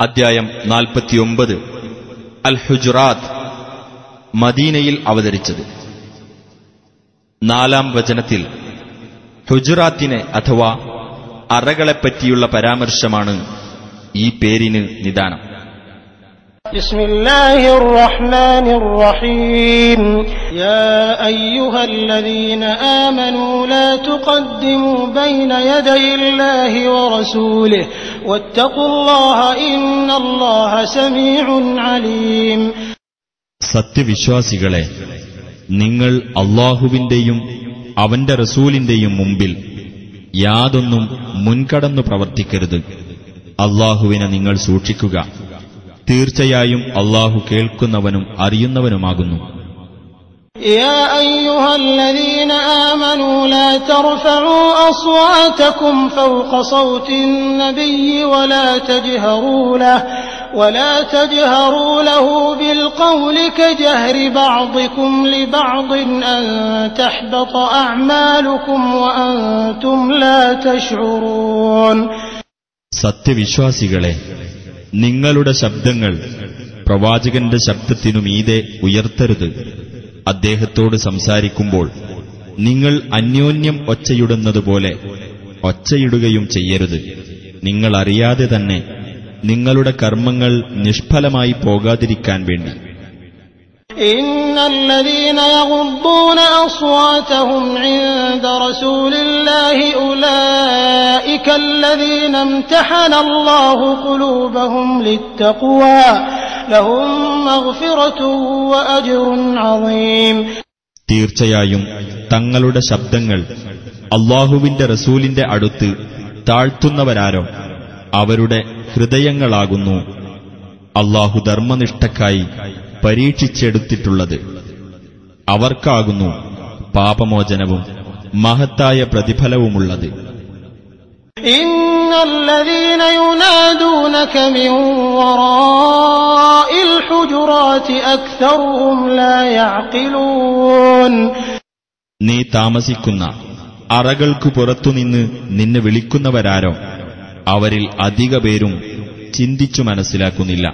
അദ്ധ്യായം നാൽപ്പത്തിയൊമ്പത് അൽ ഹുജുറാത്ത് മദീനയിൽ അവതരിച്ചത് നാലാം വചനത്തിൽ ഹുജുറാത്തിനെ അഥവാ അറകളെപ്പറ്റിയുള്ള പരാമർശമാണ് ഈ പേരിന് നിദാനം بسم الله الرحمن الرحيم يا أيها الذين آمنوا لا تقدموا بين يدي الله ورسوله സത്യവിശ്വാസികളെ നിങ്ങൾ അള്ളാഹുവിന്റെയും അവന്റെ റസൂലിന്റെയും മുമ്പിൽ യാതൊന്നും മുൻകടന്നു പ്രവർത്തിക്കരുത്. അള്ളാഹുവിനെ നിങ്ങൾ സൂക്ഷിക്കുക. തീർച്ചയായും അള്ളാഹു കേൾക്കുന്നവനും അറിയുന്നവനുമാകുന്നു. يا أيها الذين آمنوا لا ترفعوا أصواتكم فوق صوت النبي ولا تجهروا له ولا تجهروا له بالقول كجهر بعضكم لبعض أن تحبط أعمالكم وأنتم لا تشعرون സത്യവിശ്വാസികളെ നിങ്ങളുടെ ശബ്ദങ്ങൾ പ്രവാചകന്റെ ശബ്ദത്തിനു മീതെ ഉയർത്തരുത് അദ്ദേഹത്തോട് സംസാരിക്കുമ്പോൾ നിങ്ങൾ അന്യോന്യം ഒച്ചയിടുന്നതുപോലെ ഒച്ചയിടുകയും ചെയ്യരുത് നിങ്ങൾ അറിയാതെ തന്നെ നിങ്ങളുടെ കർമ്മങ്ങൾ നിഷ്ഫലമായി പോകാതിരിക്കാൻ വേണ്ടി إن الذين يغضون أصواتهم عند رسول الله أولئك الذين امتحن الله قلوبهم للتقوى തീർച്ചയായും തങ്ങളുടെ ശബ്ദങ്ങൾ അള്ളാഹുവിന്റെ റസൂലിന്റെ അടുത്ത് താഴ്ത്തുന്നവരാരോ അവരുടെ ഹൃദയങ്ങളാകുന്നു അള്ളാഹു ധർമ്മനിഷ്ഠക്കായി പരീക്ഷിച്ചെടുത്തിട്ടുള്ളത്. അവർക്കാകുന്നു പാപമോചനവും മഹത്തായ പ്രതിഫലവുമുള്ളത്. إن الذين ينادونك من وراء الحجرات أكثرهم لا يعقلون നീ താമസിക്കുന്ന അറകൾക്കു പുറത്തുനിന്ന് നിന്നെ വിളിക്കുന്നവരാരോ അവരിൽ അധിക പേരും ചിന്തിച്ചു മനസ്സിലാക്കുന്നില്ല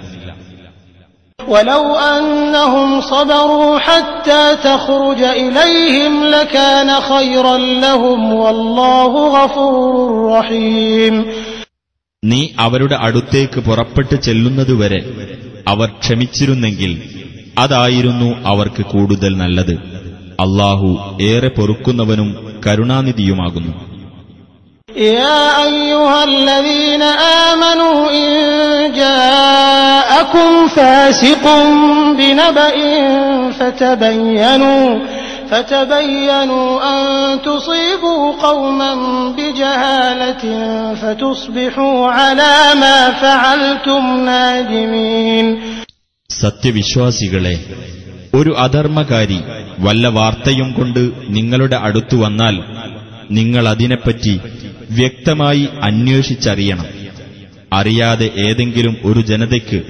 ولو أنهم صبروا حتى تخرج إليهم لكان خيرا لهم والله غفور رحيم നീ അവരുടെ അടുത്തേക്ക് പുറപ്പെട്ട് ചെല്ലുന്നതുവരെ അവർ ക്ഷമിച്ചിരുന്നെങ്കിൽ അതായിരുന്നു അവർക്ക് കൂടുതൽ നല്ലത് അള്ളാഹു ഏറെ പൊറുക്കുന്നവനും കരുണാനിധിയുമാകുന്നു يا أيها الذين آمنوا إن جاءكم فاسق بنبأ فتبينوا فتبينوا أن تصيبوا قوما بجهالة فتصبحوا على ما فعلتم نادمين സത്യവിശ്വാസികളെ ഒരു അധർമ്മകാരി വല്ല വാർത്തയും കൊണ്ട് നിങ്ങളുടെ അടുത്തു വന്നാൽ നിങ്ങൾ അതിനെപ്പറ്റി വ്യക്തമായി അന്വേഷിച്ചറിയണം. അറിയാതെ ഏതെങ്കിലും ഒരു ജനതയ്ക്ക്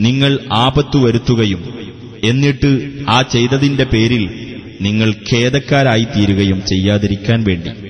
നിങ്ങൾ ആപത്തു വരുത്തുകയും എന്നിട്ട് ആ ചെയ്തതിന്റെ പേരിൽ നിങ്ങൾ ഖേദക്കാരായിത്തീരുകയും ചെയ്യാതിരിക്കാൻ വേണ്ടി.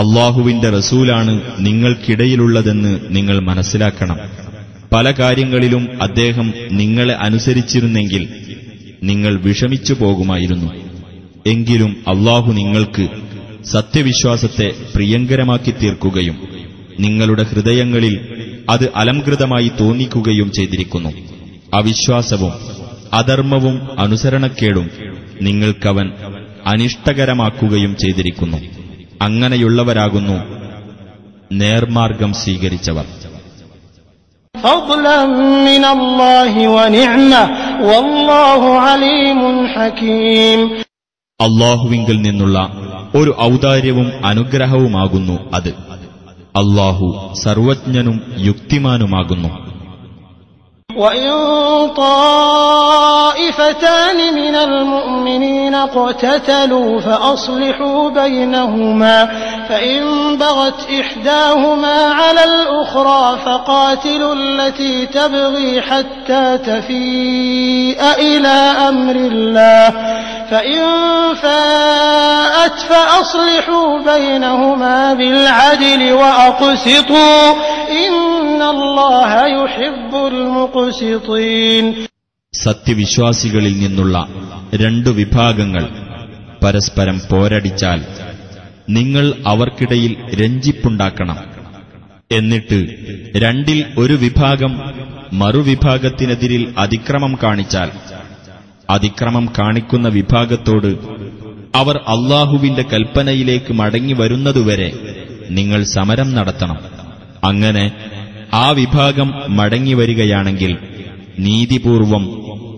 അള്ളാഹുവിന്റെ റസൂലാണ് നിങ്ങൾക്കിടയിലുള്ളതെന്ന് നിങ്ങൾ മനസ്സിലാക്കണം. പല കാര്യങ്ങളിലും അദ്ദേഹം നിങ്ങളെ അനുസരിച്ചിരുന്നെങ്കിൽ നിങ്ങൾ വിഷമിച്ചു പോകുമായിരുന്നു. എങ്കിലും അള്ളാഹു നിങ്ങൾക്ക് സത്യവിശ്വാസത്തെ പ്രിയങ്കരമാക്കി തീർക്കുകയും നിങ്ങളുടെ ഹൃദയങ്ങളിൽ അത് അലംകൃതമായി തോന്നിക്കുകയും ചെയ്തിരിക്കുന്നു. അവിശ്വാസവും അധർമ്മവും അനുസരണക്കേടും നിങ്ങൾക്കവൻ അനിഷ്ടകരമാക്കുകയും ചെയ്തിരിക്കുന്നു. അങ്ങനെയുള്ളവരാകുന്നു. നേർമാർഗം സ്വീകരിച്ചവർ. അള്ളാഹുവിങ്കിൽ നിന്നുള്ള ഒരു ഔദാര്യവും അനുഗ്രഹവുമാകുന്നു അത്. അള്ളാഹു സർവജ്ഞനും യുക്തിമാനുമാകുന്നു. وإن طائفتان من المؤمنين اقتتلوا فأصلحوا بينهما فإن بغت إحداهما على الأخرى فقاتلوا التي تبغي حتى تفيء إلى أمر الله. فإن فاءت فأصلحوا بينهما بالعدل وأقسطوا إن الله يحب المقسطين സത്യവിശ്വാസികളിൽ നിന്നുള്ള രണ്ടു വിഭാഗങ്ങൾ പരസ്പരം പോരടിച്ചാൽ നിങ്ങൾ അവർക്കിടയിൽ രഞ്ജിപ്പുണ്ടാക്കണം എന്നിട്ട് രണ്ടിൽ ഒരു വിഭാഗം മറുവിഭാഗത്തിനെതിരിൽ അതിക്രമം കാണിച്ചാൽ അതിക്രമം കാണിക്കുന്ന വിഭാഗത്തോട് അവർ അള്ളാഹുവിന്റെ കൽപ്പനയിലേക്ക് മടങ്ങി വരുന്നതുവരെ നിങ്ങൾ സമരം നടത്തണം. അങ്ങനെ ആ വിഭാഗം മടങ്ങി വരികയാണെങ്കിൽ നീതിപൂർവം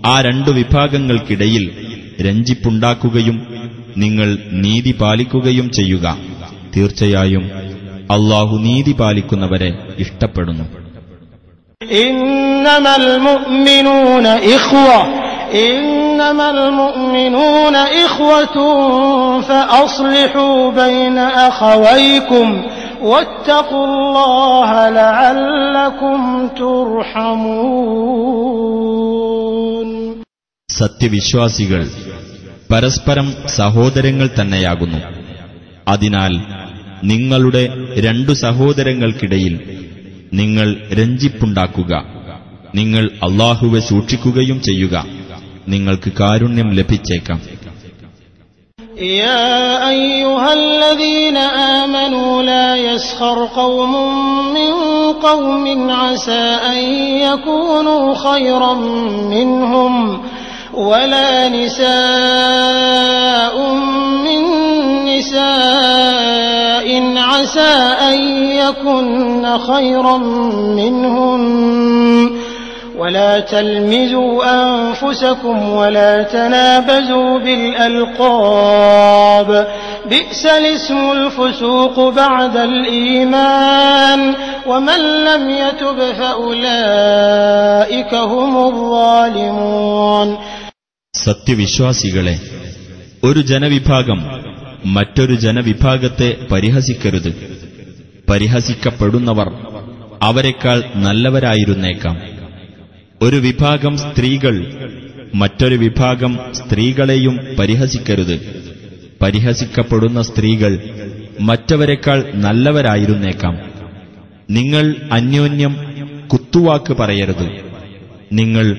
ആ രണ്ടു വിഭാഗങ്ങൾക്കിടയിൽ രഞ്ജിപ്പുണ്ടാക്കുകയും നിങ്ങൾ നീതി പാലിക്കുകയും ചെയ്യുക. തീർച്ചയായും അള്ളാഹു നീതി പാലിക്കുന്നവരെ ഇഷ്ടപ്പെടുന്നു. ഇന്നമൽ إنما المؤمنون إخوة فأصلحوا بين أخويكم واتقوا الله لعلكم ترحمون സത്യവിശ്വാസികൾ പരസ്പരം സഹോദരങ്ങൾ തന്നെയാകുന്നു അതിനാൽ നിങ്ങളുടെ രണ്ടു സഹോദരങ്ങൾക്കിടയിൽ നിങ്ങൾ രഞ്ജിപ്പുണ്ടാക്കുക നിങ്ങൾ അള്ളാഹുവെ സൂക്ഷിക്കുകയും ചെയ്യുക നിങ്ങൾക്ക് കാരുണ്യം ലഭിച്ചേക്കാം يا أيها الذين آمنوا لا يسخر قوم من قوم عسى أن يكونوا خيرا منهم ولا نساء من نساء عسى أن يكن خيرا منهن ولا تلمزوا أنفسكم ولا تنابزوا بالألقاب بئس الاسم الفسوق بعد الإيمان ومن لم يتب فأولئك هم الظالمون സത്യവിശ്വാസികളെ ഒരു ജനവിഭാഗം മറ്റൊരു ജനവിഭാഗത്തെ പരിഹസിക്കരുത് പരിഹസിക്കപ്പെടുന്നവർ അവരെക്കാൾ നല്ലവരായിരുന്നേക്കാം ഒരു വിഭാഗം സ്ത്രീകൾ മറ്റൊരു വിഭാഗം സ്ത്രീകളെയും പരിഹസിക്കരുത്. പരിഹസിക്കപ്പെടുന്ന സ്ത്രീകൾ മറ്റവരെക്കാൾ നല്ലവരായിരുന്നേക്കാം. നിങ്ങൾ അന്യോന്യം കുത്തുവാക്ക് പറയരുത്. നിങ്ങൾ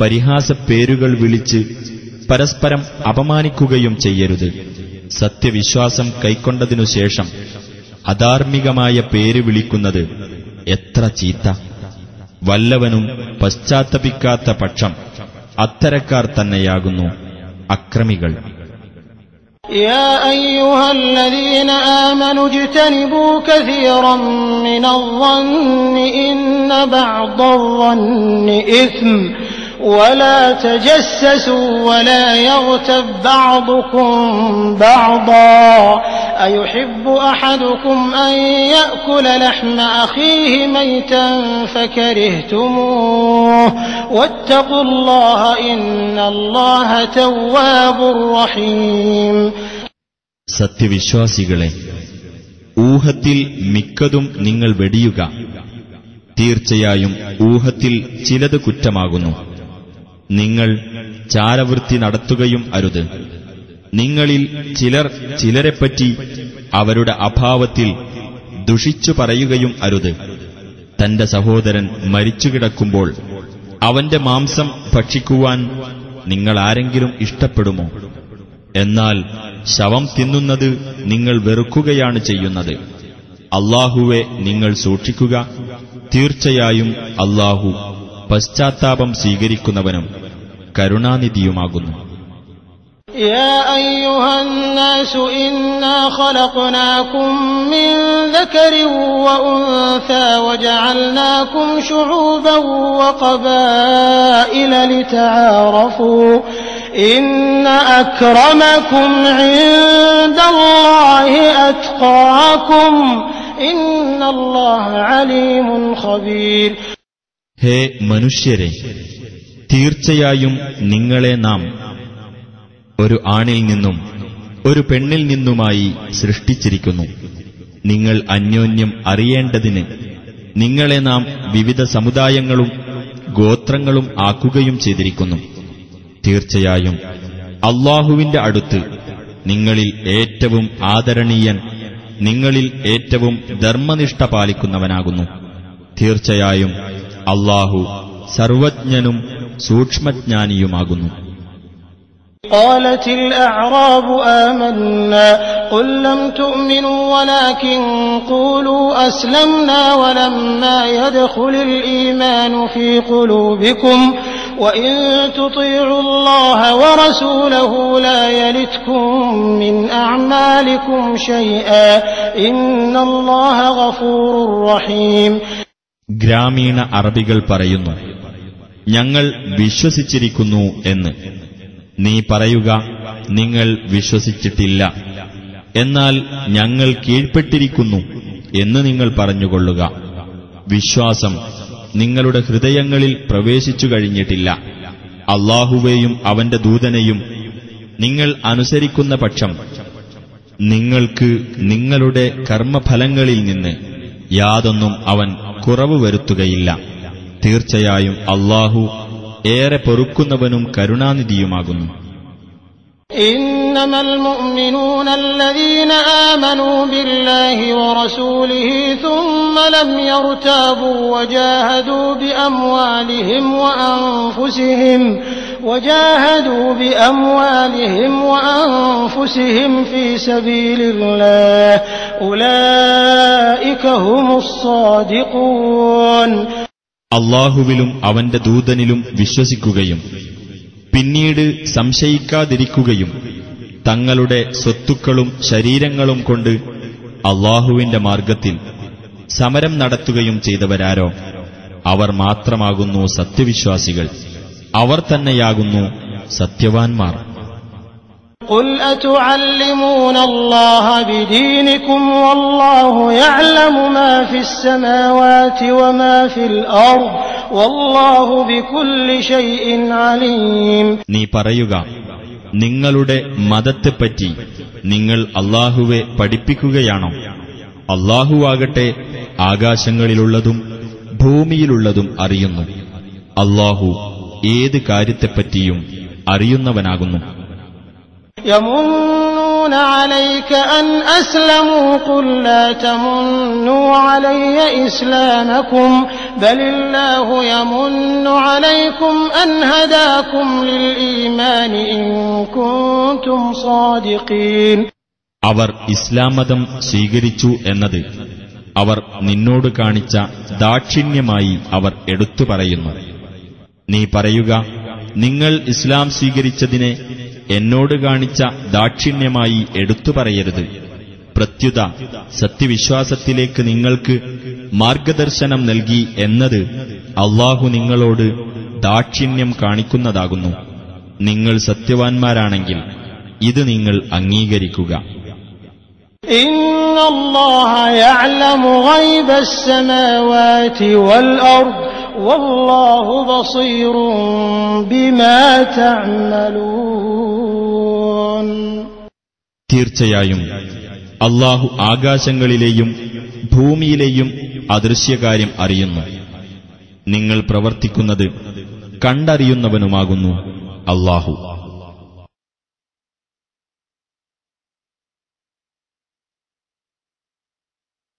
പരിഹാസപ്പേരുകൾ വിളിച്ച് പരസ്പരം അപമാനിക്കുകയും ചെയ്യരുത്. സത്യവിശ്വാസം കൈക്കൊണ്ടതിനു ശേഷം അധാർമികമായ പേര് വിളിക്കുന്നത് എത്ര ചീത്ത. വല്ലവനും പശ്ചാത്തപിക്കാത്ത പക്ഷം അത്തരക്കാർ തന്നെയാകുന്നു അക്രമികൾ يا أيها الذين آمنوا اجتنبوا كثيرا من الظن إن بعض الظن إثم ولا تجسسوا ولا يغتب بعضكم بعضا أيحب أحدكم أن يأكل لحم أخيه ميتا فكرهتموه واتقوا الله إن الله تواب رحيم സത്യവിശ്വാസികളെ ഊഹത്തിൽ മിക്കതും നിങ്ങൾ വെടിയുക തീർച്ചയായും ഊഹത്തിൽ ചിലത് കുറ്റമാകുന്നു നിങ്ങൾ ചാരവൃത്തി നടത്തുകയും അരുത്. നിങ്ങളിൽ ചിലർ ചിലരെപ്പറ്റി അവരുടെ അഭാവത്തിൽ ദുഷിച്ചു പറയുകയും അരുത്. തന്റെ സഹോദരൻ മരിച്ചുകിടക്കുമ്പോൾ അവന്റെ മാംസം ഭക്ഷിക്കുവാൻ നിങ്ങൾ ആരെങ്കിലും ഇഷ്ടപ്പെടുമോ? എന്നാൽ ശവം തിന്നുന്നത് നിങ്ങൾ വെറുക്കുകയാണ് ചെയ്യുന്നത്. അള്ളാഹുവെ നിങ്ങൾ സൂക്ഷിക്കുക. തീർച്ചയായും അല്ലാഹു പശ്ചാത്താപം സ്വീകരിക്കുന്നവനും കരുണാനിധിയുമാകുന്നു يا أيها الناس إنا خلقناكم من ذكر وأنثى وجعلناكم شعوبا وقبائل لتعارفوا إن أكرمكم عند الله أتقاكم إن الله عليم خبير ഹേ മനുഷ്യരെ തീർച്ചയായും നിങ്ങളെ നാം ഒരു ആണിൽ നിന്നും ഒരു പെണ്ണിൽ നിന്നുമായി സൃഷ്ടിച്ചിരിക്കുന്നു. നിങ്ങൾ അന്യോന്യം അറിയേണ്ടതിന് നിങ്ങളെ നാം വിവിധ സമുദായങ്ങളും ഗോത്രങ്ങളും ആക്കുകയും ചെയ്തിരിക്കുന്നു. തീർച്ചയായും അള്ളാഹുവിന്റെ അടുത്ത് നിങ്ങളിൽ ഏറ്റവും ആദരണീയൻ നിങ്ങളിൽ ഏറ്റവും ധർമ്മനിഷ്ഠ പാലിക്കുന്നവനാകുന്നു. തീർച്ചയായും അള്ളാഹു സർവജ്ഞനും സൂക്ഷ്മജ്ഞാനിയുമാകുന്നു قالت الأعراب آمنا قل لم تؤمنوا ولكن قولوا أسلمنا ولما يدخل الإيمان في قلوبكم وإن تطيعوا الله ورسوله لا يلتكم من أعمالكم شيئا إن الله غفور رحيم ഗ്രാമീണ അറബികൾ പറയുന്നു ഞങ്ങൾ വിശ്വസിച്ചിരിക്കുന്നു എന്ന്. നീ പറയുക നിങ്ങൾ വിശ്വസിച്ചിട്ടില്ല. എന്നാൽ ഞങ്ങൾ കീഴ്പ്പെട്ടിരിക്കുന്നു എന്ന് നിങ്ങൾ പറഞ്ഞുകൊള്ളുക. വിശ്വാസം നിങ്ങളുടെ ഹൃദയങ്ങളിൽ പ്രവേശിച്ചു കഴിഞ്ഞിട്ടില്ല. അള്ളാഹുവേയും അവന്റെ ദൂതനെയും നിങ്ങൾ അനുസരിക്കുന്ന പക്ഷം നിങ്ങൾക്ക് നിങ്ങളുടെ കർമ്മഫലങ്ങളിൽ നിന്ന് യാതൊന്നും അവൻ കുറവ് വരുത്തുകയില്ല. തീർച്ചയായും അള്ളാഹു ഏറെ പൊറുക്കുന്നവനും കരുണാനിധിയുമാകുന്നു إنما المؤمنون الذين آمنوا بالله ورسوله ثم لم يرتابوا وجاهدوا بأموالهم وأنفسهم وجاهدوا بأموالهم وأنفسهم في سبيل الله أولئك هم الصادقون അള്ളാഹുവിലും അവന്റെ ദൂതനിലും വിശ്വസിക്കുകയും പിന്നീട് സംശയിക്കാതിരിക്കുകയും തങ്ങളുടെ സ്വത്തുക്കളും ശരീരങ്ങളും കൊണ്ട് അള്ളാഹുവിന്റെ മാർഗത്തിൽ സമരം നടത്തുകയും ചെയ്തവരാരോ? അവർ മാത്രമാകുന്നു സത്യവിശ്വാസികൾ. അവർ തന്നെയാകുന്നു സത്യവാൻമാർ. قل أتعلمون الله بدينكم والله يعلم ما في السماوات وما في الأرض والله بكل شيء عليم നീ പറയുക നിങ്ങളുടെ മതത്തെപ്പറ്റി നിങ്ങൾ അള്ളാഹുവെ പഠിപ്പിക്കുകയാണോ അള്ളാഹുവാകട്ടെ ആകാശങ്ങളിലുള്ളതും ഭൂമിയിലുള്ളതും അറിയുന്നു അള്ളാഹു ഏത് കാര്യത്തെപ്പറ്റിയും അറിയുന്നവനാകുന്നു يمنون عليك أن أسلموا قل لا تمنوا علي إسلامكم بل الله يمن عليكم أن هداكم للإيمان إن كنتم صادقين അവർ ഇസ്ലാം മതം സ്വീകരിച്ചു എന്നത് അവർ നിന്നോട് കാണിച്ച ദാക്ഷിണ്യമായി അവർ എടുത്തു പറയുന്നു നീ പറയുക നിങ്ങൾ ഇസ്ലാം സ്വീകരിച്ചതിനെ എന്നോട് കാണിച്ച ദാക്ഷിണ്യമായി എടുത്തു പറയരുത്. പ്രത്യുത സത്യവിശ്വാസത്തിലേക്ക് നിങ്ങൾക്ക് മാർഗദർശനം നൽകി എന്നത് അള്ളാഹു നിങ്ങളോട് ദാക്ഷിണ്യം കാണിക്കുന്നതാകുന്നു. നിങ്ങൾ സത്യവാൻമാരാണെങ്കിൽ ഇത് നിങ്ങൾ അംഗീകരിക്കുക. ഇന്നല്ലാഹ യഅലമു ഗൈബസ് സമാവാതി വൽ അർദ് തീർച്ചയായും അള്ളാഹു ആകാശങ്ങളിലെയും ഭൂമിയിലെയും അദൃശ്യകാര്യം അറിയുന്നു. നിങ്ങൾ പ്രവർത്തിക്കുന്നത് കണ്ടറിയുന്നവനുമാകുന്നു അള്ളാഹു.